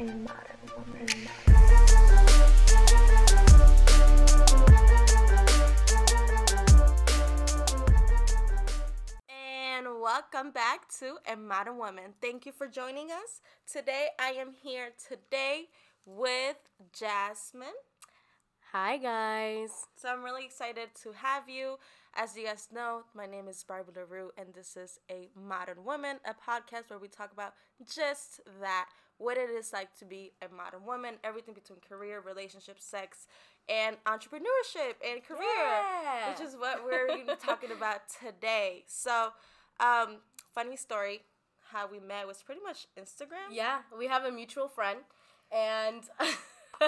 a modern woman. And welcome back to A Modern Woman. Thank you for joining us. Today I am here today with Jasmine. Hi guys. So I'm really excited to have you. As you guys know, my name is Barbara LaRue, and this is A Modern Woman, a podcast where we talk about just that what it is like to be a modern woman, everything between career, relationships, sex, and entrepreneurship and career, Yeah. which is what we're talking about today. So, um, funny story how we met was pretty much Instagram. Yeah, we have a mutual friend and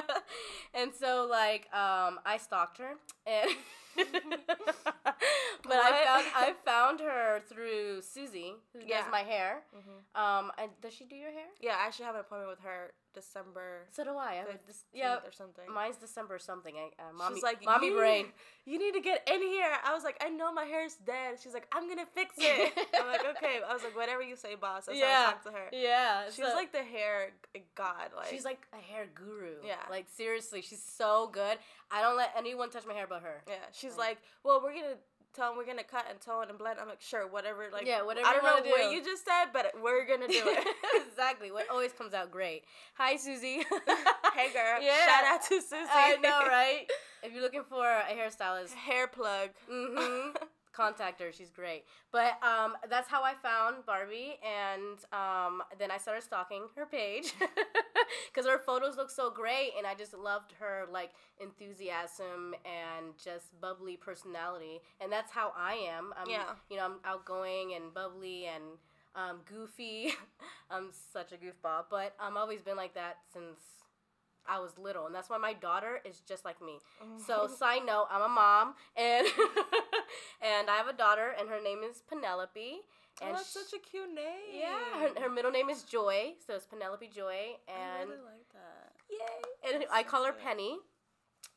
and so like um I stalked her and but I found I found her through Susie who Yeah. does my hair. Um and does she do your hair? Yeah, I actually have an appointment with her December So do I. I have a 15th dis- yeah, or something. mine's December something. I, uh, mommy, She's like, mommy "You brain. You need to get in here. I was like, I know my hair's dead. She's like, I'm gonna fix it. I'm like, okay. I was like, whatever you say, boss. That's how I Yeah, talk to her. Yeah, She's so- like the hair god. Like she's like a hair guru. Yeah. like seriously, she's so good. I don't let anyone touch my hair but her. yeah. She's like, well, we're gonna tell him we're gonna cut and tone and blend. I'm like, sure, whatever. Like, Yeah, whatever I don't know wanna what you just said, but we're gonna do it. exactly. What always comes out great. Hi, Susie. hey, girl. Yeah. Shout out to Susie. I know, right? If you're looking for a hairstylist, Hair plug. hmm contact her. She's great. But um, that's how I found Barbi, and um, then I started stalking her page because her photos look so great, and I just loved her like enthusiasm and just bubbly personality, and that's how I am. I'm, Yeah. You know, I'm outgoing and bubbly and um, goofy. I'm such a goofball, but I've always been like that since. I was little, and that's why my daughter is just like me. So, mm-hmm. side note, I'm a mom, and and I have a daughter, and her name is Penelope. Oh, And that's sh- such a cute name. yeah, her, her middle name is Joy, so it's Penelope Joy, and I really like that. yay, and That's I so call her cute. Penny,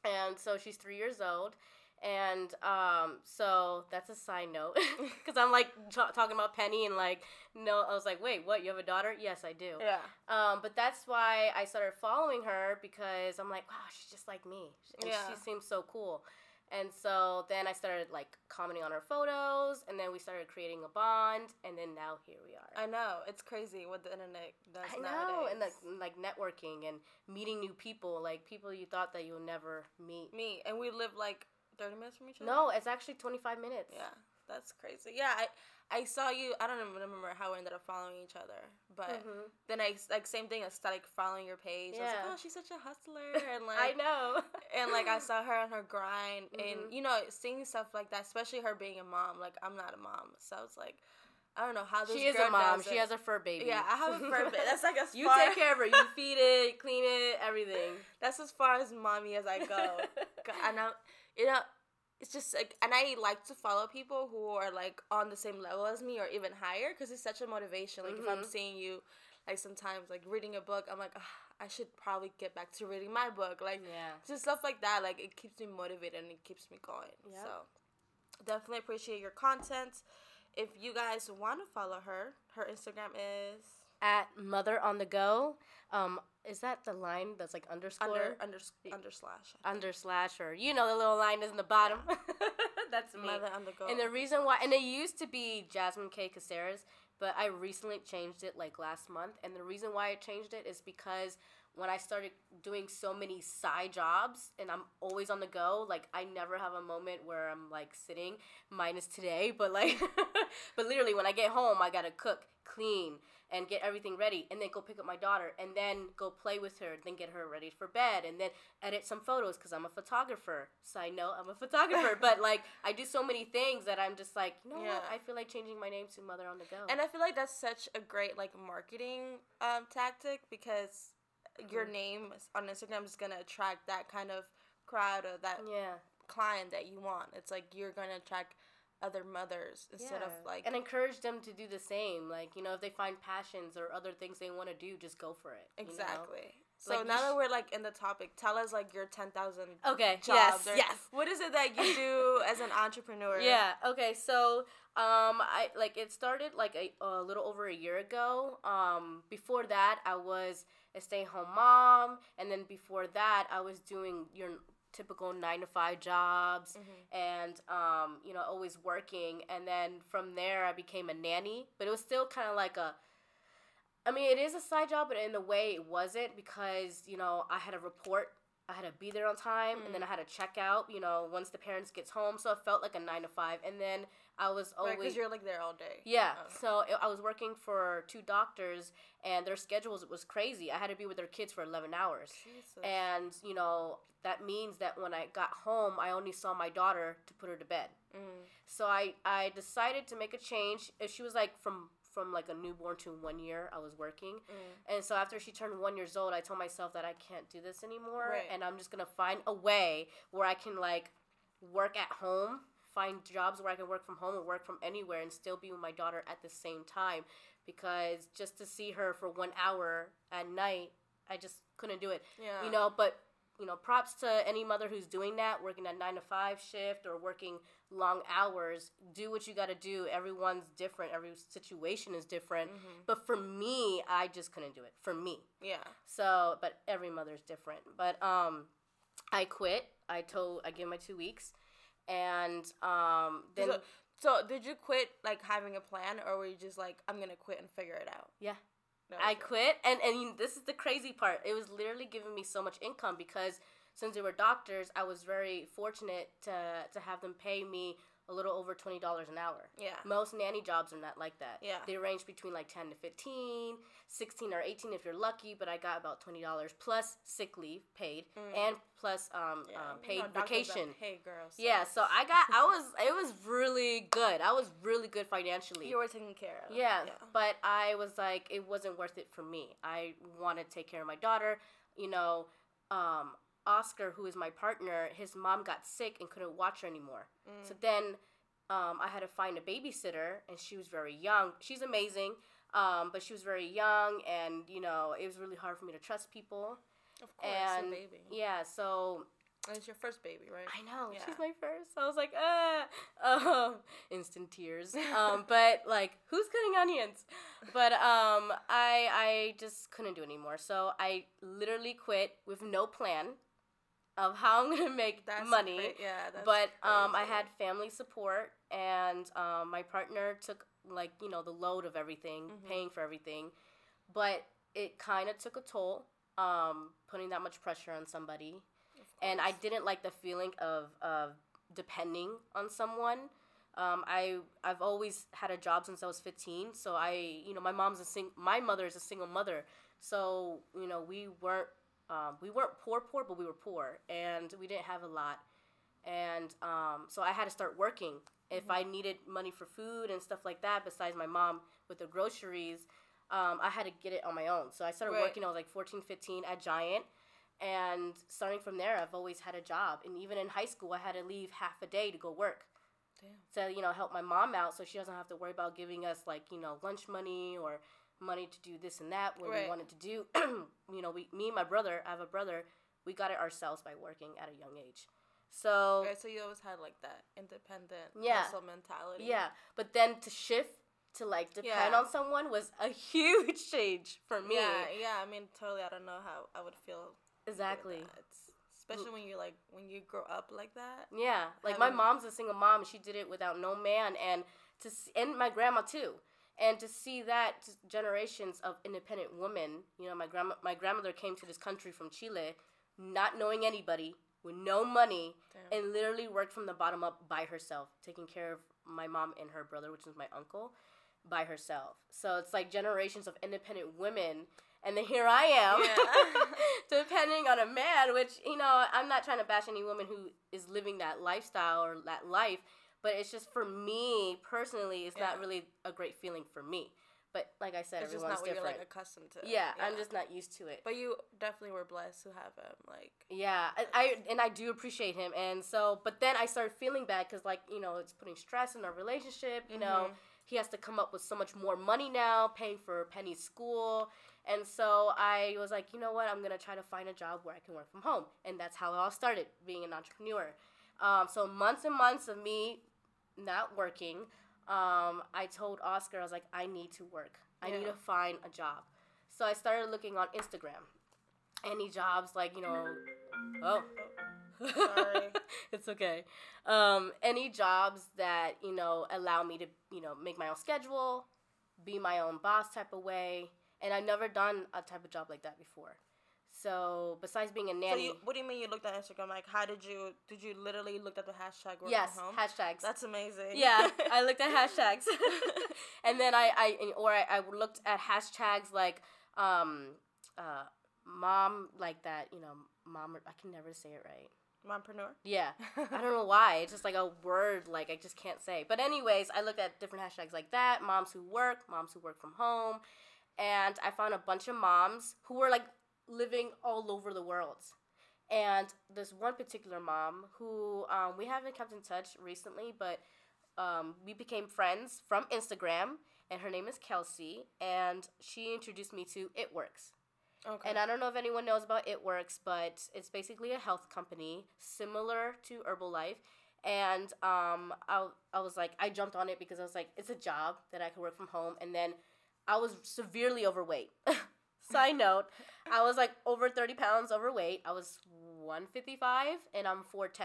and so she's three years old, and um, so that's a side note, because I'm like ta- talking about Penny, and like, no, I was like, wait, what? You have a daughter? Yes, I do. Yeah. Um, but that's why I started following her because I'm like, wow, she's just like me. And Yeah. she seems so cool. And so then I started like commenting on her photos, and then we started creating a bond, and then now here we are. I know. It's crazy what the internet does I nowadays. and like like networking and meeting new people, like people you thought that you'll never meet. me and we live like 30 minutes from each other. No, it's actually 25 minutes. Yeah, that's crazy. Yeah, I I saw you. I don't even remember how we ended up following each other, but Mhm. then I like same thing. I started like, following your page. I was like, Yeah. oh, she's such a hustler, and like I know. and like I saw her on her grind, Mhm. and you know, seeing stuff like that, especially her being a mom. Like I'm not a mom, so it's like I don't know how this she is a mom. She has a fur baby. Yeah, I have a fur baby. That's like as you far take care of her. You feed it, clean it, everything. That's as far as mommy as I go. And I, you know, it's just like, and I like to follow people who are like on the same level as me or even higher because it's such a motivation. Like if I'm Mhm. seeing you, like sometimes like reading a book, I'm like, "Ah, I should probably get back to reading my book. Like Yeah. just stuff like that. Like it keeps me motivated and it keeps me going. Yep. So definitely appreciate your content. If you guys want to follow her, her Instagram is At mother on the go. Um, is that the line that's like underscore under under under slash. Under slash or you know the little line is in the bottom. that's me. Mother on the go. And the reason why, and it used to be Jasmine K. Caceres, but I recently changed it like last month. And the reason why I changed it is because when I started doing so many side jobs and I'm always on the go, like I never have a moment where I'm like sitting, minus today, but like, but literally when I get home, I gotta cook, clean, and get everything ready, and then go pick up my daughter, and then go play with her, then get her ready for bed, and then edit some photos because I'm a photographer. Side note, I'm a photographer, but like I do so many things that I'm just like, you know Yeah. what? I feel like changing my name to Mother on the Go. And I feel like that's such a great like marketing um, tactic because your Mm-hmm. name on Instagram is gonna attract that kind of crowd or that yeah, client that you want. It's like you're gonna attract other mothers instead of like and encourage them to do the same. Like you know, if they find passions or other things they want to do, just go for it. you know? exactly. So Like, now that we're like in the topic, tell us like your ten thousand Okay. jobs. yes. or- Yes. What is it that you do as an entrepreneur? Yeah. Okay. So, um, I like it started like a, a little over a year ago. Um, before that, I was a stay-at-home mom, and then before that, I was doing your typical nine to five jobs, and um, you know, always working. And then from there, I became a nanny, but it was still kind of like a I mean, it is a side job, but in a way, it wasn't because you know I had a report, I had to be there on time, and then I had to check out. You know, once the parents gets home, so it felt like a nine to five. And then I was always Right, because you're like there all day. yeah. Oh. So it, I was working for two doctors, and their schedules was crazy. I had to be with their kids for eleven hours, Jesus. and you know that means that when I got home, I only saw my daughter to put her to bed. Mm. So I I decided to make a change. If she was like from from like a newborn to one year, I was working, Mm. and so after she turned one years old, I told myself that I can't do this anymore, Right. and I'm just gonna find a way where I can like work at home, find jobs where I can work from home or work from anywhere, and still be with my daughter at the same time. Because just to see her for one hour at night, I just couldn't do it. Yeah. you know but you know props to any mother who's doing that working a nine to five shift or working long hours. Do what you got to do. Everyone's different. Every situation is different. But for me i just couldn't do it. For me. Yeah. so but every mother's different. But um i quit. I told i gave my two weeks and um then so, so did you quit like having a plan, or were you just like, I'm gonna quit and figure it out? yeah No, I quit, and and this is the crazy part. It was literally giving me so much income because since they were doctors, I was very fortunate to to have them pay me a little over twenty dollars an hour. Yeah. Most nanny jobs are not like that. Yeah. They range between like 10 to 15, 16 or 18 if you're lucky, but I got about $20 plus sick leave paid and plus um, Mm. Yeah, um, you paid know, vacation. Hey girls. Yeah, so I got I was it was really good. I was really good financially. you were taken care of. Yeah, but I was like, it wasn't worth it for me. I want to take care of my daughter. You know, um, Oscar, who is my partner, his mom got sick and couldn't watch her anymore. So then um, I had to find a babysitter, and she was very young. She's amazing, um, but she was very young, and you know, it was really hard for me to trust people. Of course, and a baby. yeah, so And it's your first baby, right? I know Yeah. she's my first. I was like, ah, um, instant tears. Um, but like, who's cutting onions? But um, I I just couldn't do it anymore. So I literally quit with no plan of how I'm gonna make That's money. cra- yeah, that's but um, I had family support, and um, my partner took like you know the load of everything, Mm-hmm. paying for everything. But it kind of took a toll, um, putting that much pressure on somebody and I didn't like the feeling of of depending on someone. Um, I I've always had a job since I was 15, so I you know my mom's a sing my mother is a single mother, so you know we weren't um, we weren't poor poor, but we were poor, and we didn't have a lot, and um, so I had to start working if I needed money for food and stuff like that. Besides my mom with the groceries, um, I had to get it on my own. So I started Right. working. I was like 14, 15 at Giant and starting from there i've always had a job and even in high school i had to leave half a day to go work Damn. to you know help my mom out so she doesn't have to worry about giving us like you know lunch money or money to do this and that when Right. we wanted to do you know we me and my brother i have a brother we got it ourselves by working at a young age so Right, so you always had like that independent Yeah. hustle mentality. yeah but then to shift to like depend Yeah. on someone was a huge change for me Yeah, yeah. I mean, totally. I don't know how I would feel. exactly especially when you're like when you grow up like that. Yeah, like my mom's a single mom. and She did it without no man, and to and my grandma too, and to see that generations of independent women. You know, my grandma, my grandmother came to this country from Chile, not knowing anybody, with no money, Damn. and literally worked from the bottom up by herself, taking care of my mom and her brother, which is my uncle, by herself. So it's like generations of independent women. And then here I am, Yeah. depending on a man, which, you know, I'm not trying to bash any woman who is living that lifestyle or that life, but it's just for me personally, it's Yeah. not really a great feeling for me. But like I said, It's just everyone's not what different. you're like accustomed to. yeah, I'm just not used to it. But you definitely were blessed to have him. Like, Yeah, I, I and I do appreciate him, and so but then I started feeling bad because like you know it's putting stress in our relationship, you know, he has to come up with so much more money now, paying for Penny's school. And so I was like, you know what? I'm gonna try to find a job where I can work from home, and that's how it all started, being an entrepreneur. Um, so months and months of me not working, um, I told Oscar, I was like, I need to work. I need to find a job. So I started looking on Instagram. Any jobs like you know, oh, Sorry. it's okay. Um, any jobs that you know allow me to you know make my own schedule, be my own boss type of way, and I've never done a type of job like that before. So besides being a So nanny, you, what do you mean you looked at Instagram? Like, how did you? Did you literally look at the hashtag work yes, from home? hashtags. That's amazing. yeah, I looked at hashtags, and then I, I or I, I looked at hashtags like um, uh, mom like that. You know, mom. I can never say it right. Mompreneur. Yeah, I don't know why. It's just like a word like I just can't say. But anyways, I looked at different hashtags like that. Moms who work, moms who work from home, and I found a bunch of moms who were like living all over the world. And this one particular mom who um, we haven't kept in touch recently, but um, we became friends from Instagram, and her name is Kelsey, and she introduced me to It Works. Okay. And I don't know if anyone knows about It Works, but it's basically a health company similar to Herbalife. And um, I, I was like, I jumped on it because I was like, it's a job that I could work from home. And then I was severely overweight. Side note, I was like over 30 pounds overweight. I was 155 and I'm 4'10.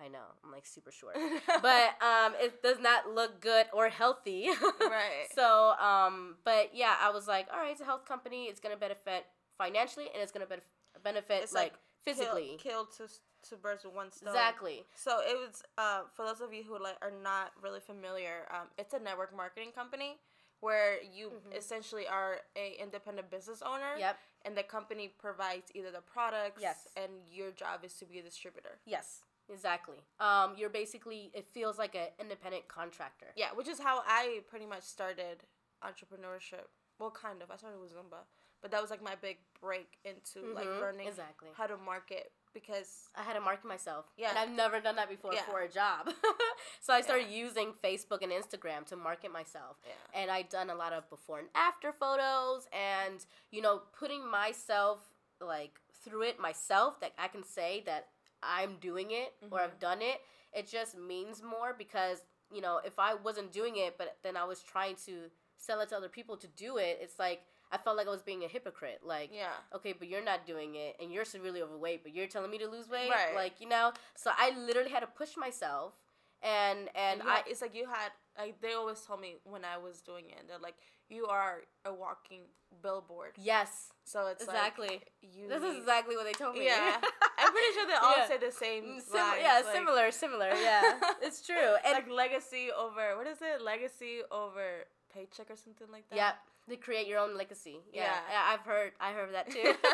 I know, I'm like super short. but um, it does not look good or healthy. Right. So, um, but yeah, I was like, all right, it's a health company. It's gonna benefit financially, and it's gonna benef- benefit like, like physically. kill, kill two two birds with one stone. exactly. So it was uh, for those of you who like are not really familiar. Um, it's a network marketing company where you Mhm. essentially are a independent business owner. Yep. And the company provides either the products. Yes. And your job is to be a distributor. Yes. Exactly. Um, you're basically. It feels like an independent contractor. Yeah, which is how I pretty much started entrepreneurship. Well, kind of. I started with Zumba, but that was like my big break into like Mhm, learning exactly. how to market because I had to market myself. Yeah. And I've never done that before Yeah. for a job. so I started using Facebook and Instagram to market myself. yeah, and I done a lot of before and after photos and you know putting myself like through it myself that I can say that I'm doing it or I've mm-hmm. done it it just means more because you know if I wasn't doing it but then I was trying to sell it to other people to do it it's like I felt like I was being a hypocrite like yeah. okay, but you're not doing it, and you're severely overweight, but you're telling me to lose weight, Right. like you know. So I literally had to push myself, and and I had- it's like you had like they always told me when I was doing it they're like you are a walking billboard yes, so it's exactly. like you This is exactly what they told me. yeah I'm pretty sure they all Yeah. say the same Mm, sim- lines, yeah, like- similar, similar. Yeah, it's true. And like legacy over what is it legacy over paycheck or something like that yeah, to create your own legacy. Yeah, Yeah. yeah, I've heard, I heard that too.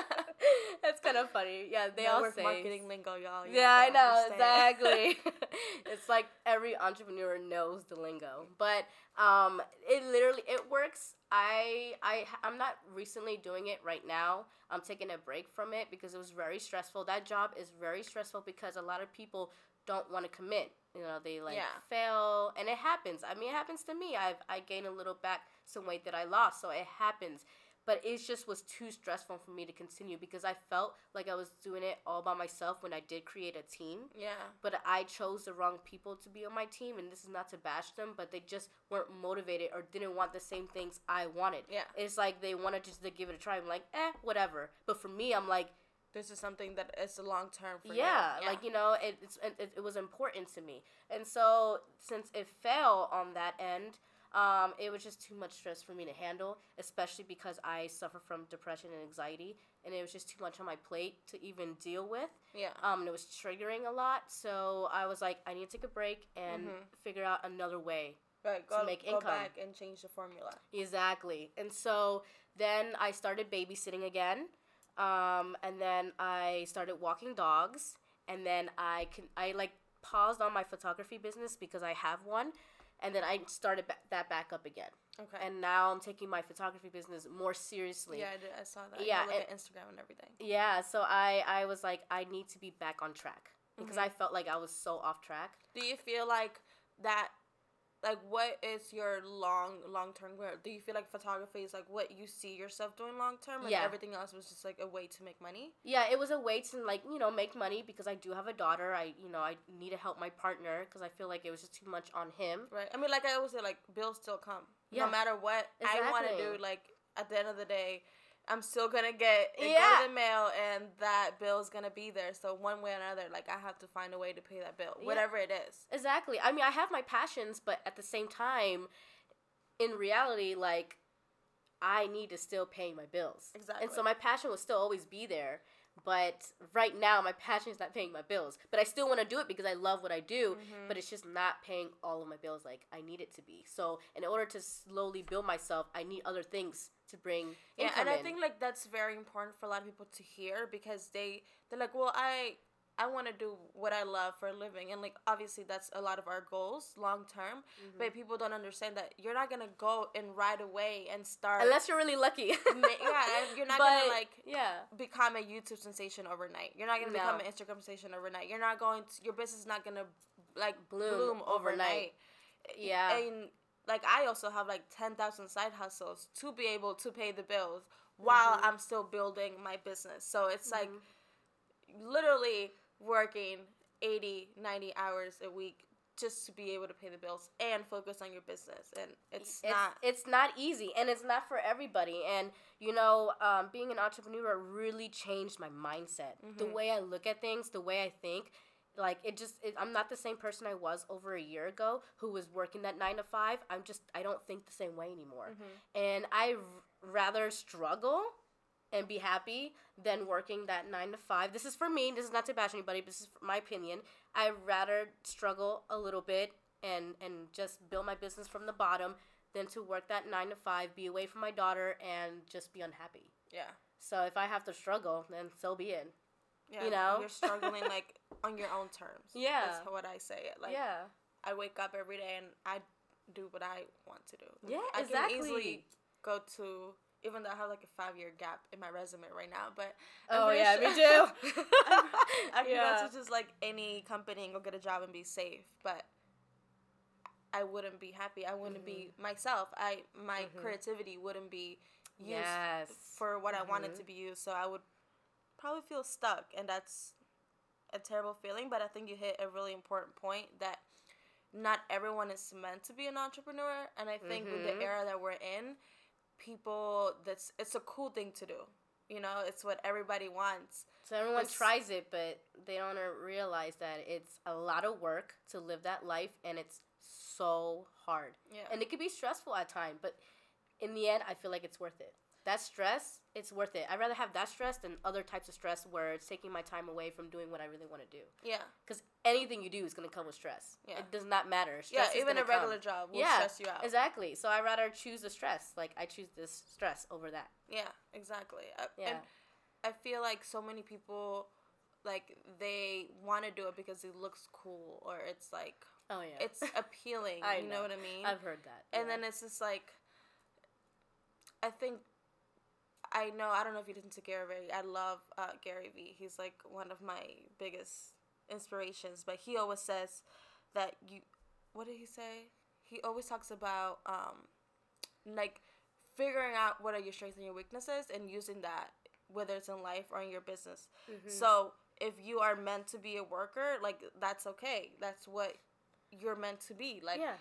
That's kind of funny. Yeah, they all Network say. marketing lingo y'all you Yeah, I know understand. exactly. it's like every entrepreneur knows the lingo, but um, it literally it works. I I I'm not recently doing it right now. I'm taking a break from it because it was very stressful. That job is very stressful because a lot of people don't want to commit. You know, they like Yeah. fail, and it happens. I mean, it happens to me. I've I gained a little back some weight that I lost, so it happens but it just was too stressful for me to continue because I felt like I was doing it all by myself when I did create a team. yeah But I chose the wrong people to be on my team, and this is not to bash them, but they just weren't motivated or didn't want the same things I wanted. Yeah. It's like they wanted just to give it a try. I'm like, eh, whatever. But for me, I'm like, this is something that is a long term for yeah, you. like you know, it, it's it, it was important to me, and so since it fell on that end, um, it was just too much stress for me to handle, especially because I suffer from depression and anxiety, and it was just too much on my plate to even deal with. yeah Um, and it was triggering a lot, so I was like, I need to take a break and Mhm. figure out another way right to go, make go income. back and change the formula Exactly. And so then I started babysitting again. Um, and then I started walking dogs. And then I can I like paused on my photography business because I have one. And then I started ba- that back up again. okay And now I'm taking my photography business more seriously. yeah I, did, I saw that Yeah, you look and- at Instagram and everything Yeah, so I I was like I need to be back on track because Mhm. I felt like I was so off track. do you feel like that like what is your long long term goal? Do you feel like photography is like what you see yourself doing long term, and Yeah. everything else was just like a way to make money? Yeah, it was a way to like you know make money because I do have a daughter. I you know I need to help my partner because I feel like it was just too much on him. Right. I mean, like I always say, like bills still come. Yeah. No matter what exactly. I want to do, like at the end of the day, I'm still gonna get it Yeah. go the mail, and that bill's gonna be there. So one way or another, like I have to find a way to pay that bill, Yeah. whatever it is. Exactly. I mean, I have my passions, but at the same time, in reality, like I need to still pay my bills. Exactly. And so my passion will still always be there. But right now, my passion is not paying my bills. But I still want to do it because I love what I do. Mhm. But it's just not paying all of my bills like I need it to be. So in order to slowly build myself, I need other things to bring Yeah, and I in. think like that's very important for a lot of people to hear because they they're like, well, I I want to do what I love for a living, and like obviously that's a lot of our goals long term. Mm-hmm. But people don't understand that you're not gonna go and right away and start. unless you're really lucky. Yeah, you're not gonna like yeah. become a YouTube sensation overnight. You're not gonna become an Instagram sensation overnight. You're not going to your business is not gonna like Bloom bloom, overnight. overnight. Yeah. And like I also have like ten thousand side hustles to be able to pay the bills while Mhm. I'm still building my business. So it's like Mhm. literally working 80, 90 hours a week just to be able to pay the bills and focus on your business. And it's, it's not it's not easy and it's not for everybody and you know um, being an entrepreneur really changed my mindset the Mhm. way i look at things the way i think like it just it, i'm not the same person i was over a year ago who was working that nine to five i'm just i don't think the same way anymore Mhm. and i r- rather struggle and be happy than working that nine to five. This is for me. This is not to bash anybody. But this is my opinion. I'd rather struggle a little bit and and just build my business from the bottom than to work that nine to five, be away from my daughter, and just be unhappy. yeah. So if I have to struggle, then so be it. Yeah, You know? you're struggling like on your own terms. Yeah. that's what I say. It like yeah. I wake up every day and I do what I want to do. Like, Yeah, I exactly. can easily go to even though I have like a five year gap in my resume right now, but Oh yeah, sure- me too. I can Yeah. go to just like any company and go get a job and be safe, but I wouldn't be happy. I wouldn't be myself. I my Mhm. creativity wouldn't be used Yes. for what I wanted to be used. So I would probably feel stuck, and that's a terrible feeling. But I think you hit a really important point that not everyone is meant to be an entrepreneur, and I think with the Mhm. era that we're in, people that's it's a cool thing to do. You know, it's what everybody wants. So everyone tries it, but they don't realize that it's a lot of work to live that life, and it's so hard. Yeah. And it could be stressful at times, but in the end, I feel like it's worth it. That stress, it's worth it. I'd rather have that stress than other types of stress where it's taking my time away from doing what I really want to do. yeah. Because anything you do is going to come with stress. Yeah. It does not matter. Yeah, Stress is even a regular come. job will Yeah, stress you out. Exactly. So I'd rather choose the stress. Like, I choose this stress over that. Yeah, exactly. I, Yeah. And I feel like so many people, like they want to do it because it looks cool or it's like Oh, yeah. it's appealing. I you know. know. what I mean? I've heard that. and yeah. then it's just like, I think. I know. I don't know if you listen to Gary Vee. I love uh, Gary Vee. He's like one of my biggest inspirations. But he always says that you. What did he say? He always talks about um, like figuring out what are your strengths and your weaknesses and using that whether it's in life or in your business. Mhm. So if you are meant to be a worker, like that's okay. That's what you're meant to be. Like yeah.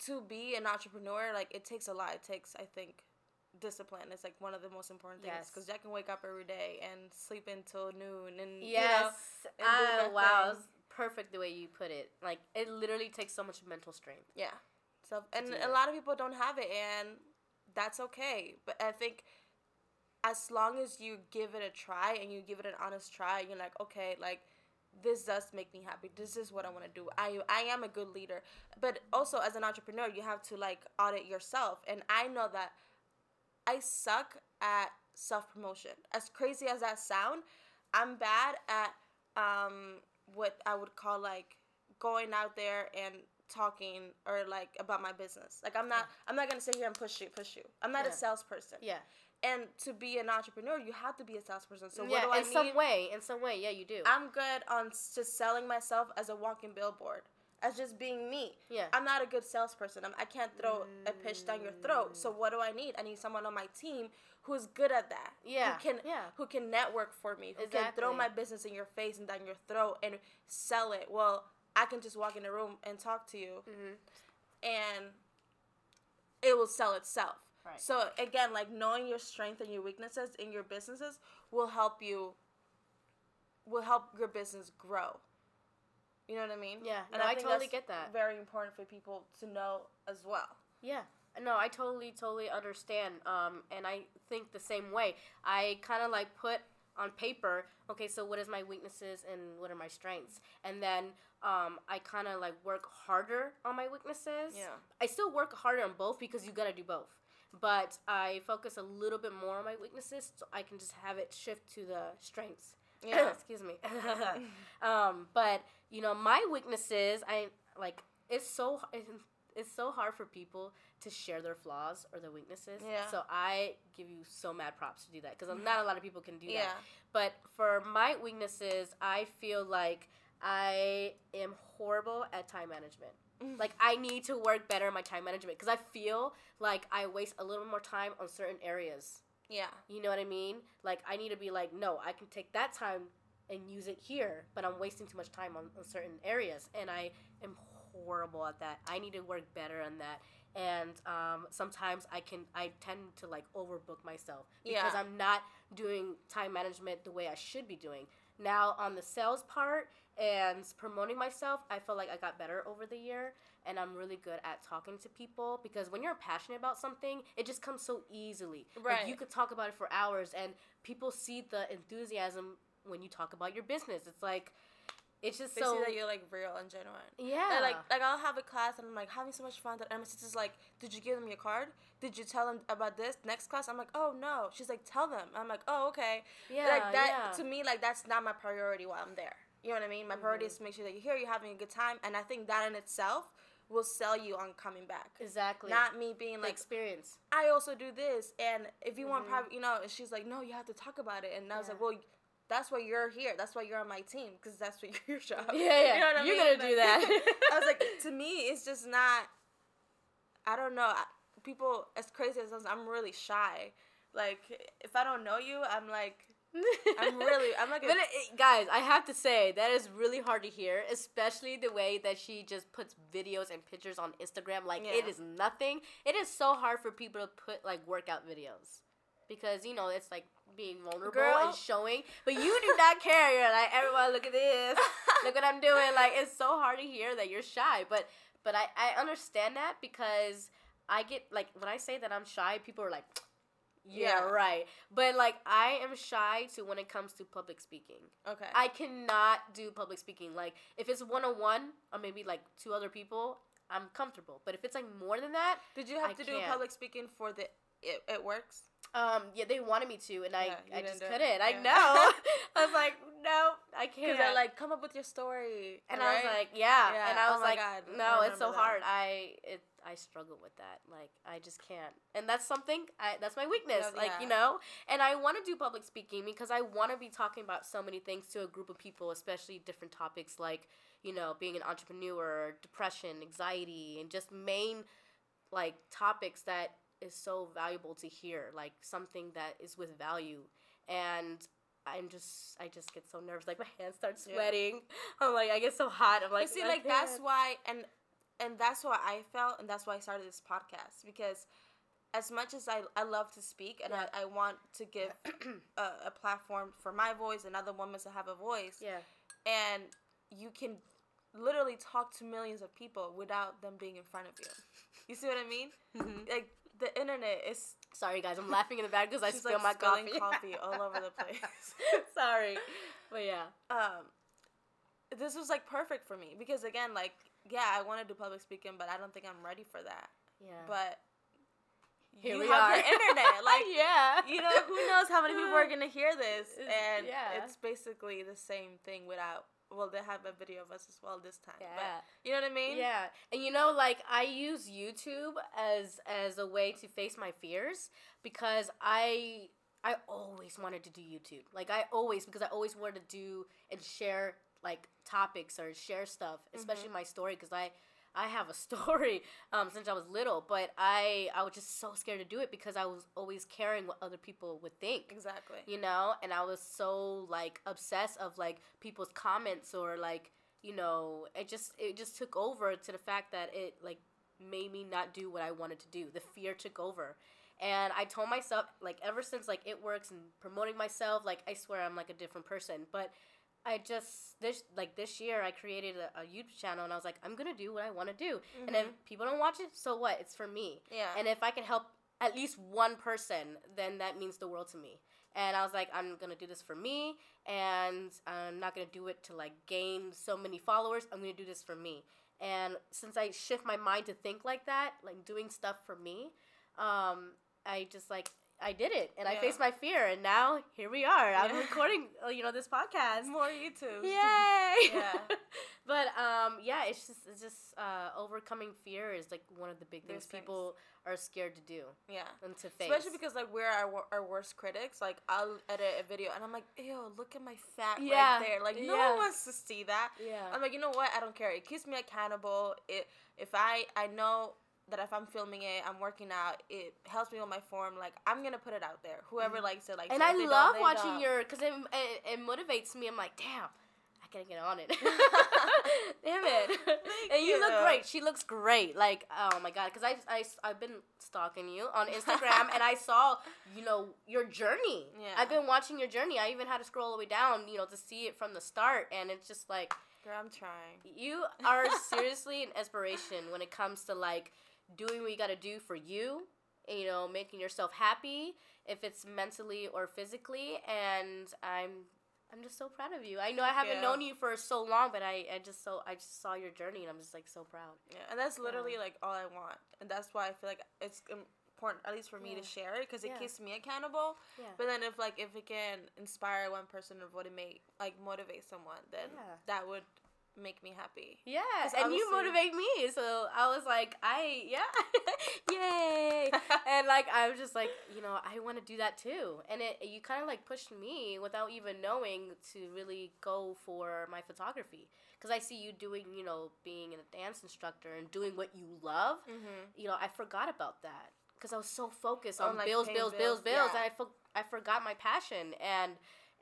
to be an entrepreneur, like it takes a lot. It takes, I think, discipline. It's like one of the most important things Yes. because Jack can wake up every day and sleep until noon, and Yes. you know, and ah, wow. thing. Perfect the way you put it. Like, it literally takes so much mental strength. yeah. So and a lot of people don't have it, and that's okay. But I think as long as you give it a try and you give it an honest try, you're like, okay, like this does make me happy. This is what I want to do. I I am a good leader. But also as an entrepreneur, you have to like audit yourself. And I know that I suck at self promotion. As crazy as that sound, I'm bad at um what I would call like going out there and talking or like about my business. Like I'm not I'm not gonna sit here and push you, push you. I'm not Yeah. a salesperson. Yeah. And to be an entrepreneur, you have to be a salesperson. So yeah, what do I in need? some way. In some way, yeah, you do. I'm good on just selling myself as a walking billboard. As just being me. Yeah. I'm not a good salesperson. I'm, I can't throw a pitch down your throat. So what do I need? I need someone on my team who's good at that. Yeah, Who can yeah. who can network for me. Who can throw my business in your face and down your throat and sell it. Well, I can just walk in the room and talk to you, Mm-hmm. and it will sell itself. Right. So again, like knowing your strength and your weaknesses in your businesses will help you. Will help your business grow. You know what I mean? Yeah, no, I think totally get that. Very important for people to know as well. Yeah. No, I totally, totally understand. Um, and I think the same way. I kind of like put on paper, okay, so what is my weaknesses and what are my strengths? And then um, I kind of like work harder on my weaknesses. Yeah. I still work harder on both because you gotta do both. But I focus a little bit more on my weaknesses so I can just have it shift to the strengths. Yeah. Excuse me. um, but you know, my weaknesses, I like. It's so it's so hard for people to share their flaws or their weaknesses. Yeah. So I give you so mad props to do that because not a lot of people can do Yeah. that. But for my weaknesses, I feel like I am horrible at time management. Like I need to work better my time management because I feel like I waste a little more time on certain areas. Yeah. You know what I mean? Like I need to be like, no, I can take that time and use it here, but I'm wasting too much time on, on certain areas, and I am horrible at that. I need to work better on that. And um, sometimes I can I tend to like overbook myself because Yeah. I'm not doing time management the way I should be doing. Now on the sales part and promoting myself, I feel like I got better over the year and I'm really good at talking to people because when you're passionate about something, it just comes so easily. Like Right. you could talk about it for hours and people see the enthusiasm when you talk about your business. It's like it's just They so see that you're like real and genuine. yeah. And like like I'll have a class and I'm like having so much fun that and my sister's like, Did you give them your card? Did you tell them about this? Next class? I'm like, Oh no. She's like, Tell them. I'm like, Oh, okay. yeah, like that yeah. to me, like that's not my priority while I'm there. You know what I mean? My priority is to make sure that you're here, you're having a good time, and I think that in itself will sell you on coming back. exactly Not me being the like, experience. I also do this, and if you want Mhm. private, you know, and she's like, no, you have to talk about it, and I was Yeah. like, well, that's why you're here. That's why you're on my team, because that's what your job. Yeah, yeah. You know what I You're mean? gonna do that. I was like, to me, it's just not. I don't know. People, as crazy as sounds, I'm really shy. Like, if I don't know you, I'm like, I'm really, I'm like, a, But it, it- guys, I have to say that is really hard to hear, especially the way that she just puts videos and pictures on Instagram. Like it Yeah. is nothing. It is so hard for people to put like workout videos because you know it's like being vulnerable Girl. and showing. But you do not care. You're like everyone, look at this. look what I'm doing. Like it's so hard to hear that you're shy. But but I I understand that because I get like when I say that I'm shy, people are like. Yeah, Yeah. right. But like I am shy to when it comes to public speaking. okay. I cannot do public speaking. Like if it's one on one or maybe like two other people, I'm comfortable. But if it's like more than that, Did you have I to do can't. public speaking for the it, it works? um, yeah, they wanted me to, and I, Yeah, I just couldn't. I Yeah. know. I was like, no, I can't. Because they're like, come up with your story. and I was like, yeah. Yeah, And I oh was my like, God, no, it's so that. hard. I it I struggle with that. Like I just can't. And that's something I that's my weakness. Like, you know? And I want to do public speaking because I want to be talking about so many things to a group of people, especially different topics like, you know, being an entrepreneur, depression, anxiety, and just main like topics that is so valuable to hear, like something that is with value. And I'm just, I just get so nervous. Like my hands start Yeah. sweating. I'm like, I get so hot. I'm like, But see, like that's why, and and that's why I felt, and that's why I started this podcast because as much as I, I love to speak and Yeah. I, I want to give a, a platform for my voice and other women to have a voice, Yeah. and you can literally talk to millions of people without them being in front of you. You see what I mean? Mm-hmm. Like the internet is Sorry, guys. I'm laughing in the back because I spilled like my spilling coffee. coffee all over the place. Sorry, but yeah. um this was like perfect for me because again like yeah i want to do public speaking but i don't think i'm ready for that Yeah. but Here you we have are. the internet like yeah. you know who knows how many people are gonna hear this and yeah. it's basically the same thing without well they have a video of us as well this time Yeah. but you know what i mean Yeah, and you know, like I use YouTube as as a way to face my fears because I I always wanted to do YouTube. Like I always because I always wanted to do and share like topics or share stuff, especially mm-hmm. my story because I I have a story um, since I was little, but I I was just so scared to do it because I was always caring what other people would think Exactly. you know? And i was so like obsessed of like people's comments or like you know it just it just took over to the fact that it like made me not do what i wanted to do. The fear took over. And i told myself like ever since like it works and promoting myself like i swear i'm like a different person. But i just this like this year i created a, a youtube channel and i was like i'm gonna do what i want to do and if people don't watch it so what it's for me Yeah. and if I can help at least one person, then that means the world to me. And I was like, I'm gonna do this for me, and I'm not gonna do it to like gain so many followers. I'm gonna do this for me. And since I shift my mind to think like that, like doing stuff for me, um, I just like I did it, and I faced my fear, and now here we are. I'm recording, uh, you know, this podcast. More YouTube. Yay! Yeah. but um, yeah, it's just it's just uh, overcoming fear is like one of the big things things. people are scared to do Yeah. and to face. Especially because like we're our, our worst critics. Like I'll edit a video and I'm like, ew, look at my fat Yeah, right there. Like no yeah. one wants to see that. yeah, I'm like, you know what? I don't care. It keeps me accountable. It if I I know that if I'm filming it, I'm working out. It helps me with my form. Like I'm gonna put it out there. Whoever likes it, likes Mm. and. I If they don't, love watching don't. your because it, it it motivates me. I'm like, damn, I gotta get on it. damn it! and you look great. She looks great. Like, oh my god, because I I I've been stalking you on Instagram and I saw you know your journey. Yeah. I've been watching your journey. I even had to scroll all the way down, you know, to see it from the start, and it's just like. Girl, I'm trying. you are seriously an inspiration when it comes to like doing what you got to do for you you know making yourself happy if it's mentally or physically and i'm i'm just so proud of you i know i haven't known you for so long but i i just so i just saw your journey and i'm just like so proud Yeah, and that's literally like all I want, and that's why I feel like it's important, at least for me, Yeah. to share it because it Yeah. keeps me accountable. yeah But then if like if it can inspire one person or motivate like motivate someone, then Yeah. that would make me happy. yeah and you motivate me so i was like i yeah yay and like I was just like, you know, I want to do that too. And it you kind of like pushed me without even knowing to really go for my photography because I see you doing, you know, being a dance instructor and doing what you love. Mm-hmm. You know, I forgot about that because I was so focused On, on like, bills, bills, bills, bills, bills, yeah. and I fo- I forgot my passion and.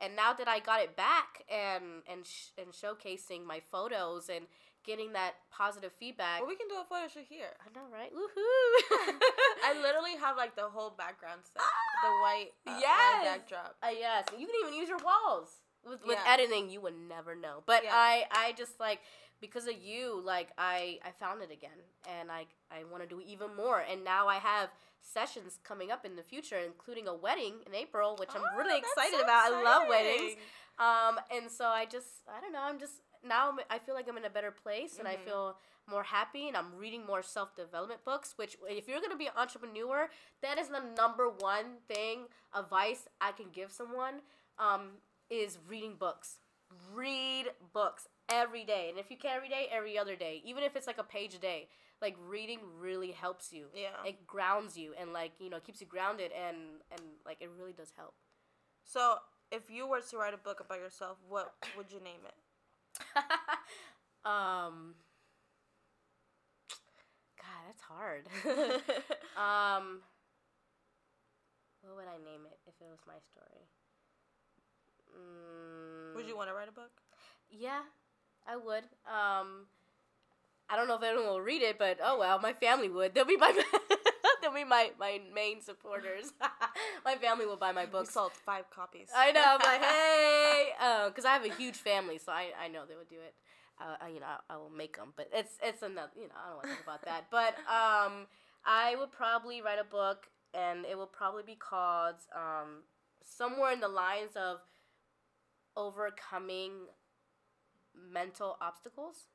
And now that I got it back and and sh- and showcasing my photos and getting that positive feedback, Well, we can do a photo shoot here. I know, right? Woohoo! I literally have like the whole background set, the white, uh, Yes. backdrop. Uh, yes, you can even use your walls. With, with Yeah. editing, you would never know. But Yeah. I, I just like because of you, like I, I found it again, and I, I want to do even more. And now I have sessions coming up in the future, including a wedding in April, which I'm Oh, really excited so about. I love weddings. Um, and so I just, I don't know, I'm just now I'm, I feel like I'm in a better place, and I Mhm. feel more happy, and I'm reading more self development books. Which, if you're gonna be an entrepreneur, that is the number one thing advice I can give someone. Um, is reading books. Read books every day, and if you can't every day, every other day, even if it's like a page a day. Like reading really helps you. Yeah. It grounds you and like you know keeps you grounded and and like it really does help. So, if you were to write a book about yourself, what would you name it? um God, that's hard. um what would I name it if it was my story? Mm, would you want to write a book? Yeah, I would. Um I don't know if anyone will read it, but oh well, my family would. They'll be my they'll be my, my main supporters. my family will buy my We books. sold five copies. I know. I'm like, hey, because I have a huge family, so I, I know they would do it. Uh, you know, I, I will make them, but it's it's another. You know, I don't want to talk about that. But um, I would probably write a book, and it will probably be called um, somewhere in the lines of overcoming mental obstacles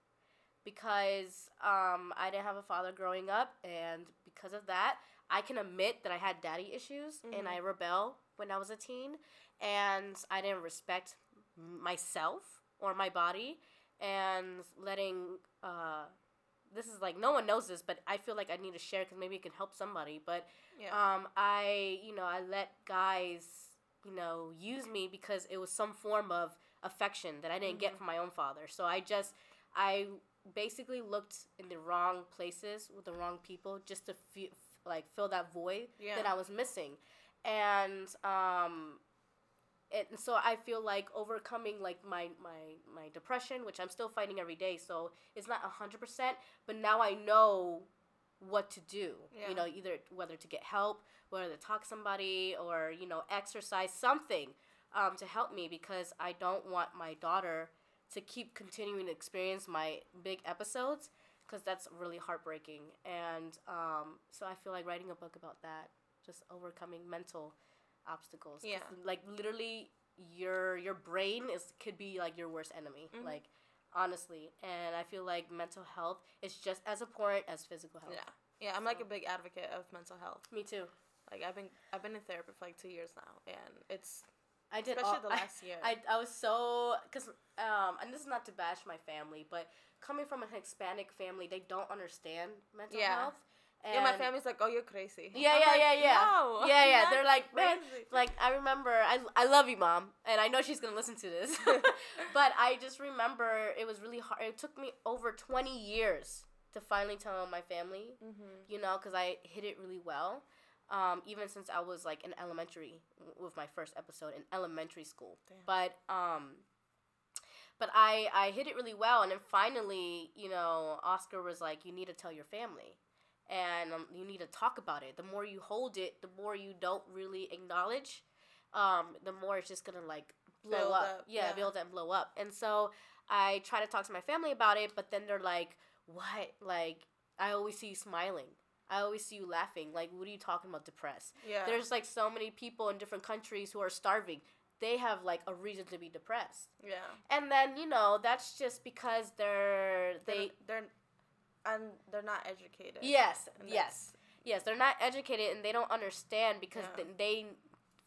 because um, I didn't have a father growing up, and because of that, I can admit that I had daddy issues and Mhm. I rebel when I was a teen, and I didn't respect myself or my body, and letting uh, this is like no one knows this, but I feel like I need to share because maybe it can help somebody. But yeah. um, I, you know, I let guys, you know, use me because it was some form of affection that I didn't get Mhm. from my own father. So I just I basically looked in the wrong places with the wrong people just to feel like fill that void Yeah. that I was missing. And um and so I feel like overcoming like my my my depression, which I'm still fighting every day. So it's not hundred percent, but now I know what to do. Yeah. You know, either whether to get help, whether to talk to somebody, or you know, exercise something um, to help me because I don't want my daughter to keep continuing to experience my big episodes because that's really heartbreaking. And um, so I feel like writing a book about that, just overcoming mental obstacles. Yeah. Like literally, your your brain is could be like your worst enemy. Mhm. Like honestly, and I feel like mental health is just as important as physical health. Yeah. Yeah, I'm like a big advocate of mental health. Me too. Like I've been I've been in therapy for like two years now, and it's I did especially all, the I- year. I, I was so because um and this is not to bash my family, but coming from a Hispanic family, they don't understand mental Yeah. health. And yeah, my family's like, oh, you're crazy. Yeah, I'm yeah, like, yeah, yeah. No, Yeah, yeah. They're like, man, like I remember, I, I love you, mom, and I know she's gonna listen to this, but I just remember it was really hard. It took me over twenty years to finally tell my family, Mhm. you know, because I hit it really well. Um, even since I was like in elementary w- with my first episode in elementary school, Damn. but um, but I I hit it really well, and then finally, you know, Oscar was like, you need to tell your family, and um, you need to talk about it. The more you hold it, the more you don't really acknowledge, um, the more it's just gonna like blow Build up. up, Yeah, yeah. build and blow up. And so I try to talk to my family about it, but then they're like, what? Like I always see you smiling. I always see you laughing. Like, what are you talking about? Depressed? Yeah. There's like so many people in different countries who are starving. They have like a reason to be depressed. yeah. And then you know that's just because they're They're, they they're and they're not educated. yes yes yes they're not educated and they don't understand because Yeah. th- they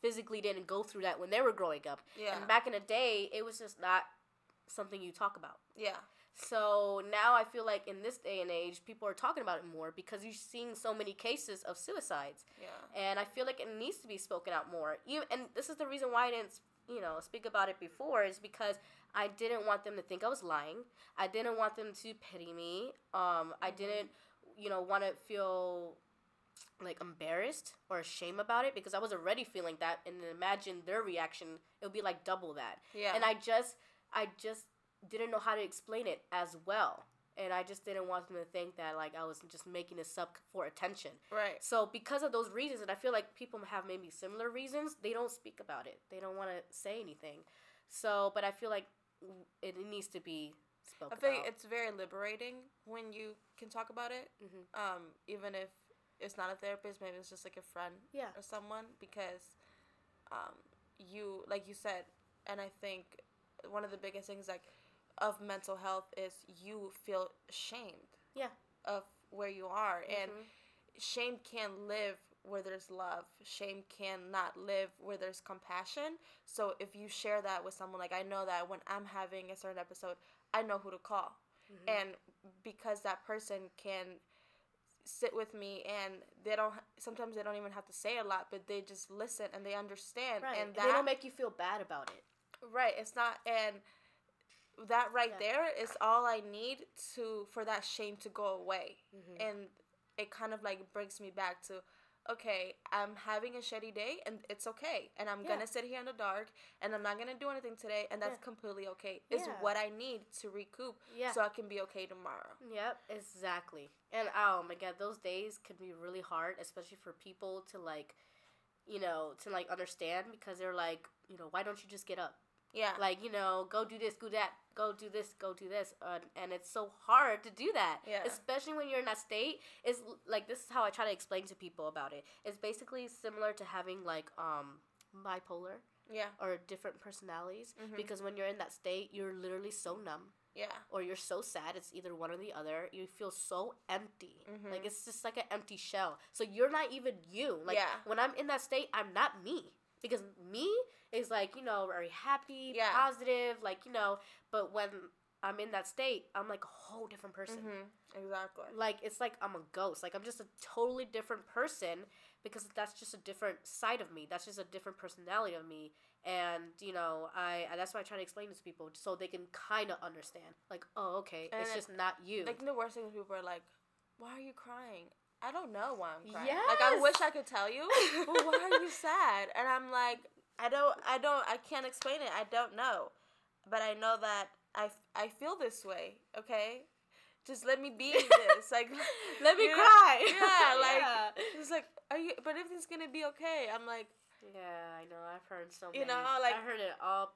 physically didn't go through that when they were growing up. Yeah. And back in the day, it was just not something you talk about. yeah. So now I feel like in this day and age, people are talking about it more because you're seeing so many cases of suicides, Yeah. and I feel like it needs to be spoken out more. Even, and this is the reason why I didn't, you know, speak about it before is because I didn't want them to think I was lying. I didn't want them to pity me. Um, I Mhm. didn't, you know, want to feel like embarrassed or ashamed about it because I was already feeling that, and then imagine their reaction, it would be like double that Yeah. and I just I just didn't know how to explain it as well. And I just didn't want them to think that like I was just making this up for attention. right. So because of those reasons, and I feel like people have maybe similar reasons, they don't speak about it. They don't want to say anything. So, but I feel like it needs to be spoken I think it's very liberating when you can talk about it. Mhm. Um, even if it's not a therapist, maybe it's just like a friend Yeah. or someone because um, you like you said, and I think one of the biggest things like of mental health is you feel ashamed. Yeah. Of where you are, and Mhm. shame can live where there's love. Shame cannot live where there's compassion. So if you share that with someone, like I know that when I'm having a certain episode, I know who to call. Mhm. And because that person can sit with me and they don't sometimes they don't even have to say a lot but they just listen and they understand right. and And that they don't make you feel bad about it. right it's not and that right Yeah. there is all i need to for that shame to go away Mhm. and it kind of like brings me back to okay i'm having a shitty day and it's okay and i'm Yeah. gonna sit here in the dark and i'm not gonna do anything today and that's Yeah. completely okay is Yeah. what i need to recoup Yeah. so i can be okay tomorrow Yep, exactly. And oh my god, those days can be really hard, especially for people to like, you know, to like understand because they're like, you know, why don't you just get up? Yeah Like, you know, go do this, go that, go do this, go do this, uh, and it's so hard to do that. Yeah. Especially when you're in that state. It's like this is how I try to explain to people about it. It's basically similar to having like um bipolar yeah or different personalities Mhm. because when you're in that state, you're literally so numb yeah or you're so sad it's either one or the other you feel so empty Mhm. like it's just like an empty shell so you're not even you like Yeah. when i'm in that state i'm not me because me is like you know very happy Yeah. positive like you know but when i'm in that state i'm like a whole different person mm-hmm. exactly like it's like i'm a ghost like i'm just a totally different person because that's just a different side of me. That's just a different personality of me. And you know, I that's why I try to explain this to people so they can kind of understand. Like, oh, okay, And it's just not you. Like the worst thing is people are like, "Why are you crying?" I don't know why I'm crying. Like I wish I could tell you, but why are you sad? And I'm like, I don't, I don't, I can't explain it. I don't know, but I know that I, I feel this way. Okay, just let me be this. Like, Let me cry. Yeah, like Yeah. it's like, are you? But everything's gonna be okay. I'm like, Yeah, I know. I've heard so many. You know, like- I heard it all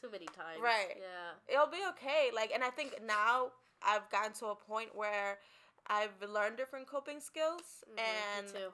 too many times. Right. Yeah. it'll be okay. Like, and I think now I've gotten to a point where I've learned different coping skills, Mhm, and me too.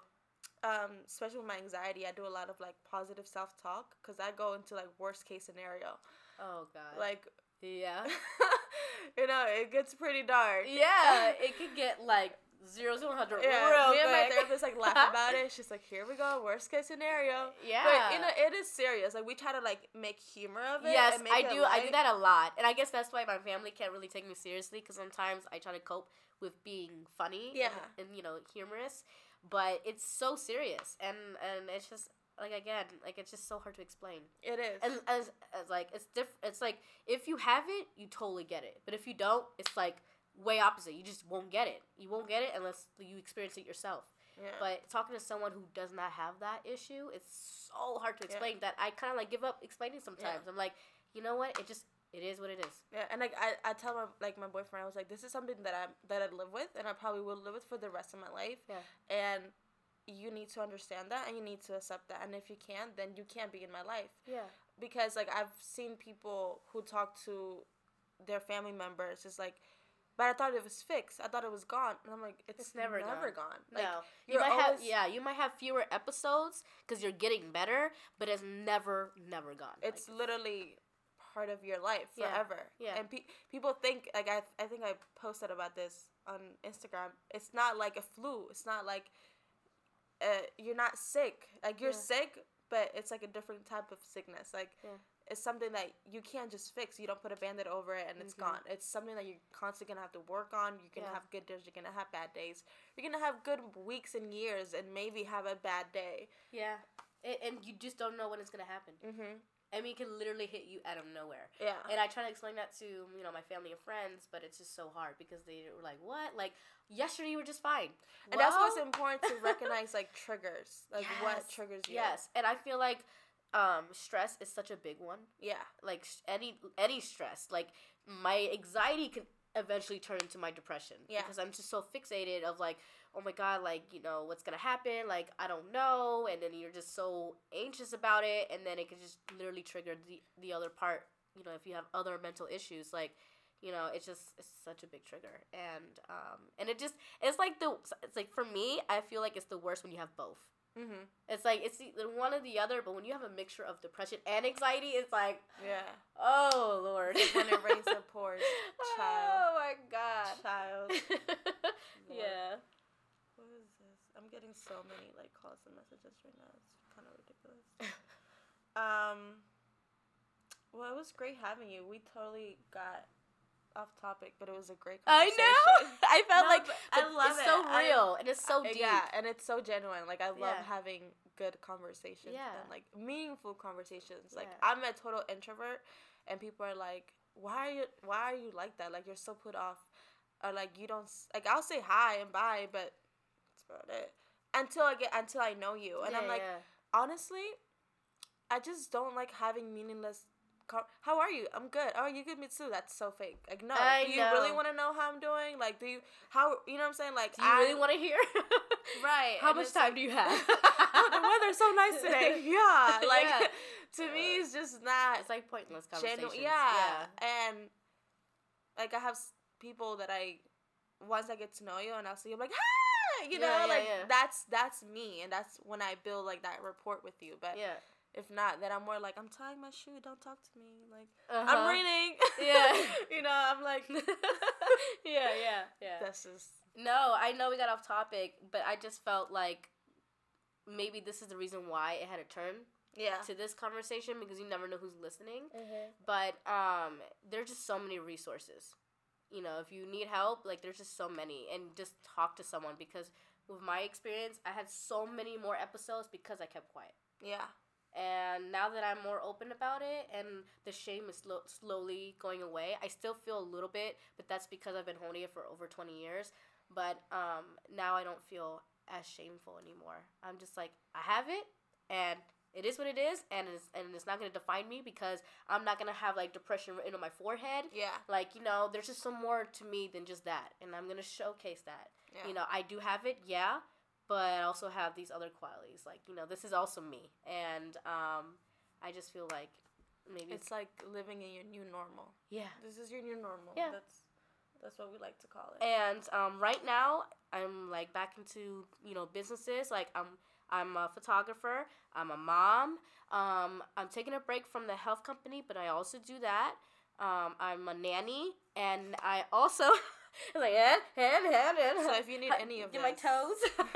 Um, especially with my anxiety, I do a lot of like positive self talk because I go into like worst case scenario. Oh god. Like, yeah. you know, it gets pretty dark. yeah, it could get like zero to one hundred Yeah, real me and my therapist like laugh about it. She's like, "Here we go, worst case scenario." Yeah. But you know, it is serious. Like we try to like make humor of it. Yes, and make I do. I do that a lot, and I guess that's why my family can't really take me seriously because sometimes I try to cope with being funny, Yeah. and, and you know humorous, but it's so serious, and and it's just like again, like it's just so hard to explain. It is. And as, as like it's diff, it's like if you have it, you totally get it, but if you don't, it's like way opposite. You just won't get it. You won't get it unless you experience it yourself. yeah. But talking to someone who does not have that issue, it's so hard to Yeah. explain that I kind of like give up explaining sometimes. I'm like, you know what? It just it is what it is. Yeah, and like I, I tell my like my boyfriend, I was like, this is something that I that I live with, and I probably will live with for the rest of my life. Yeah. And you need to understand that, and you need to accept that. And if you can't, then you can't be in my life Yeah. because like I've seen people who talk to their family members, it's like, but I thought it was fixed. I thought it was gone, and I'm like, it's, It's never never gone. gone. Like, no, you might have yeah, you might have fewer episodes because you're getting better, but it's never never gone. it's Like, literally part of your life Yeah, forever. yeah. And pe- people think like I I think I posted about this on Instagram. It's not like a flu. It's not like uh, you're not sick. Like you're Yeah. sick, but it's like a different type of sickness. Like Yeah. it's something that you can't just fix. You don't put a band-aid over it and it's Mhm. gone. It's something that you're constantly gonna have to work on. You're gonna Yeah. have good days. You're gonna have bad days. You're gonna have good weeks and years, and maybe have a bad day. yeah, and, and you just don't know when it's gonna happen. Mm-hmm. I mean, can literally hit you out of nowhere. Yeah. And I try to explain that to you know my family and friends, but it's just so hard because they were like, "What? Like yesterday you were just fine." And that's what's important to recognize, like triggers, like what triggers you. Yes, and I feel like um, stress is such a big one. Yeah. Like any any stress, like my anxiety can eventually turn into my depression. Yeah. Because I'm just so fixated of like, oh my god, like you know what's gonna happen? Like I don't know, and then you're just so anxious about it, and then it can just literally trigger the the other part. You know, if you have other mental issues, like you know it's just it's such a big trigger and um and it just it's like the it's like for me i feel like it's the worst when you have both Mm-hmm. it's like it's one or the other but when you have a mixture of depression and anxiety it's like Yeah. oh lord when it rains, it pours. Child. oh my god Child. yeah What is this? I'm getting so many like calls and messages right now. It's kind of ridiculous. um. Well, it was great having you. We totally got off topic, but it was a great conversation. i know i felt No, like I love it's it. so I- real and it's so Uh, deep Yeah, and it's so genuine. Like I love Yeah. having good conversations Yeah. and like meaningful conversations. Like Yeah. I'm a total introvert, and people are like, "Why are you? Why are you like that? Like you're so put off, or like you don't like." I'll say hi and bye, but that's about it. Until I get until I know you, and I'm like, yeah. honestly, I just don't like having meaningless. Co- how are you? I'm good. Oh, you good? Me too. That's so fake. Like no. I do you really want to know how I'm doing? Like, do you how you know what I'm saying? Like, do you I, really want to hear right? how and much time like- do you have oh, the weather's so nice today. Yeah, like Yeah. to me, it's just not it's like pointless conversations Yeah. and like I have people that I once I get to know you and I'll see you, I'm like, you know, Yeah, yeah, like yeah. that's that's me, and that's when I build like that rapport with you. But yeah if not, then I'm more like, I'm tying my shoe. Don't talk to me. Like uh I'm reading. Yeah. you know, I'm like, yeah, yeah, yeah. this is No, I know we got off topic, but I just felt like maybe this is the reason why it had a turn yeah. to this conversation because you never know who's listening. Mm-hmm. But um, there's just so many resources. You know, if you need help, like there's just so many, and just talk to someone because with my experience, I had so many more episodes because I kept quiet. Yeah. And now that I'm more open about it and the shame is slow, slowly going away, I still feel a little bit, but that's because I've been holding it for over 20 years. But um, now I don't feel as shameful anymore. I'm just like, I have it, and it is what it is, and it's, and it's not going to define me because I'm not going to have like depression written on my forehead. Yeah. Like, you know, there's just some more to me than just that, and I'm going to showcase that. Yeah. You know, I do have it, yeah, but I also have these other qualities. Like, you know, this is also me. And um, I just feel like maybe It's like living in your new normal. yeah. This is your new normal. Yeah. That's that's what we like to call it. And um, right now, I'm like back into you know businesses. Like I'm I'm a photographer. I'm a mom. Um, I'm taking a break from the health company, but I also do that. Um, I'm a nanny, and I also like hand hand hand hand. So if you need any of get my toes.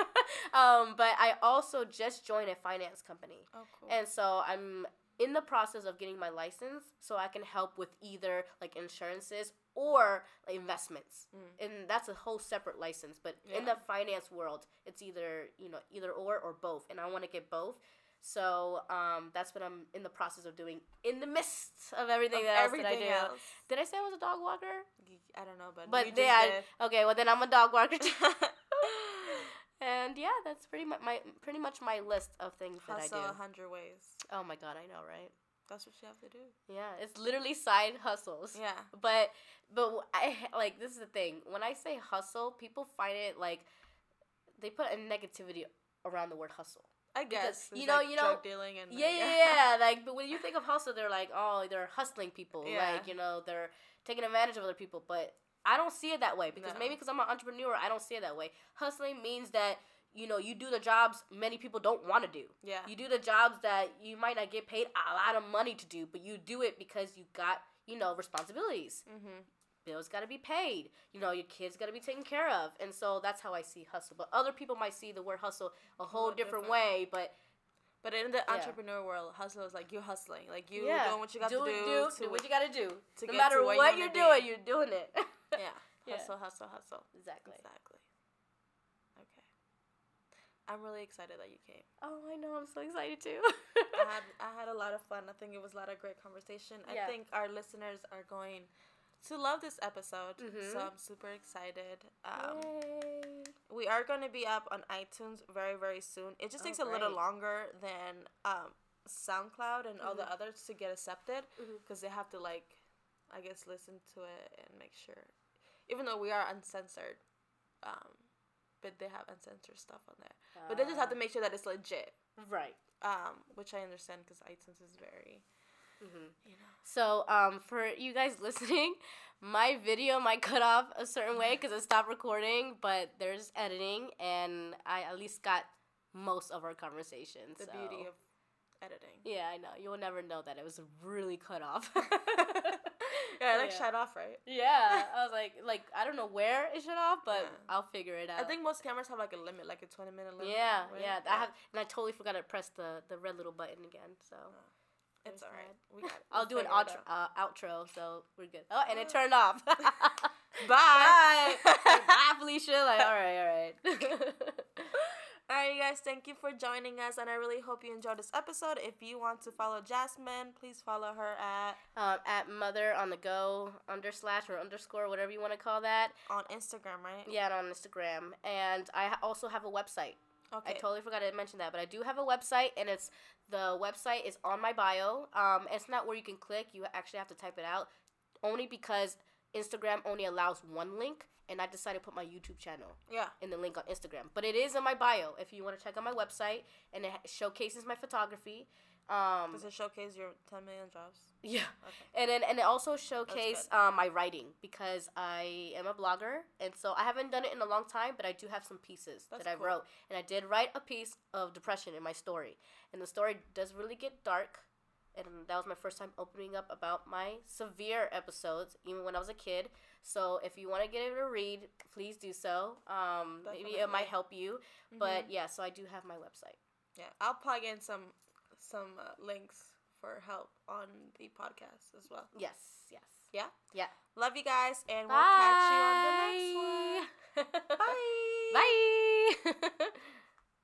um, but I also just joined a finance company. oh, cool. And so I'm in the process of getting my license so I can help with either like insurances or like, investments. Mm. And that's a whole separate license. But in the finance world, it's either, you know, either or or both. And I want to get both. So um, that's what I'm in the process of doing in the midst of everything Of else everything that I do. else. Did I say I was a dog walker? I don't know, but But we they, just did. okay, well then I'm a dog walker and yeah, that's pretty much my pretty much my list of things that Hustle I a do. hundred ways. Oh my god, I know, right? That's what you have to do. Yeah, it's literally side hustles. Yeah. But but I like this is the thing. When I say hustle, people find it like they put a negativity around the word hustle. I Because, guess. you know- like you know- drug dealing and Yeah, like- yeah, yeah. Like, but when you think of hustle, they're like, oh, they're hustling people. Yeah. Like, you know, they're taking advantage of other people. But I don't see it that way because No. maybe because I'm an entrepreneur, I don't see it that way. Hustling means that you know you do the jobs many people don't want to do. Yeah. You do the jobs that you might not get paid a lot of money to do, but you do it because you got you know responsibilities. Mm-hmm. Bills got to be paid. You know your kids got to be taken care of, and so that's how I see hustle. But other people might see the word hustle a whole little different, different. way. But But in the Yeah. entrepreneur world, hustle is like you hustling, like you yeah, doing what you got do, to do. do, to do what you got to do. to no matter what you you're doing, you're doing it. yeah. Yeah. Hustle, hustle, hustle. exactly. Exactly. I'm really excited that you came. Oh, I know. I'm so excited too. I had I had a lot of fun. I think it was a lot of great conversation. Yeah. I think our listeners are going to love this episode. Mhm. So I'm super excited. Um, Yay. we are going to be up on iTunes very very soon. It just Oh, takes a little longer than um, SoundCloud and all the Mhm. others to get accepted because they have to like, I guess, listen to it and make sure. Even though we are uncensored, um, but they have uncensored stuff on there. But they just have to make sure that it's legit. Uh, right. Um, which I understand because iTunes is very, hmm you know. So, um, for you guys listening, my video might cut off a certain way because it stopped recording, but there's editing, and I at least got most of our conversation. The so. beauty of editing. Yeah, I know. You'll never know that it was really cut off. Yeah, like Yeah. shut off, right? yeah, I was like, like I don't know where it shut off, but Yeah. I'll figure it out. I think most cameras have like a limit, like a twenty minute limit. Yeah, right? yeah. I have, and I totally forgot to press the the red little button again. So It's alright. We got it. I'll do an outro, uh, outro, so we're good. Oh, and it turned off. Bye. Bye. Bye, Felicia. Like, all right, all right. All right, you guys, thank you for joining us, and I really hope you enjoyed this episode. If you want to follow Jasmine, please follow her at um, at mother on the go under slash or underscore whatever you want to call that. on Instagram, right? Yeah, and on Instagram, and I also have a website. Okay. I totally forgot to mention that, but I do have a website, and it's the website is on my bio. Um, it's not where you can click; you actually have to type it out, only because Instagram only allows one link, and I decided to put my YouTube channel yeah. in the link on Instagram. But it is in my bio if you want to check out my website, and it showcases my photography. Um, Does it showcase your 10 million jobs? yeah, Okay. and then and it also showcase um, my writing because I am a blogger, and so I haven't done it in a long time, but I do have some pieces That's that I cool. wrote, and I did write a piece of depression in my story, and the story does really get dark, and that was my first time opening up about my severe episodes, even when I was a kid. So if you want to get it to read, please do so. Um, maybe it might help you, but yeah. So I do have my website. Yeah, I'll plug in some some uh, links for help on the podcast as well. Yes, yes. Yeah? Yeah. Love you guys, and we'll catch you on the next one. Bye. Bye. Bye.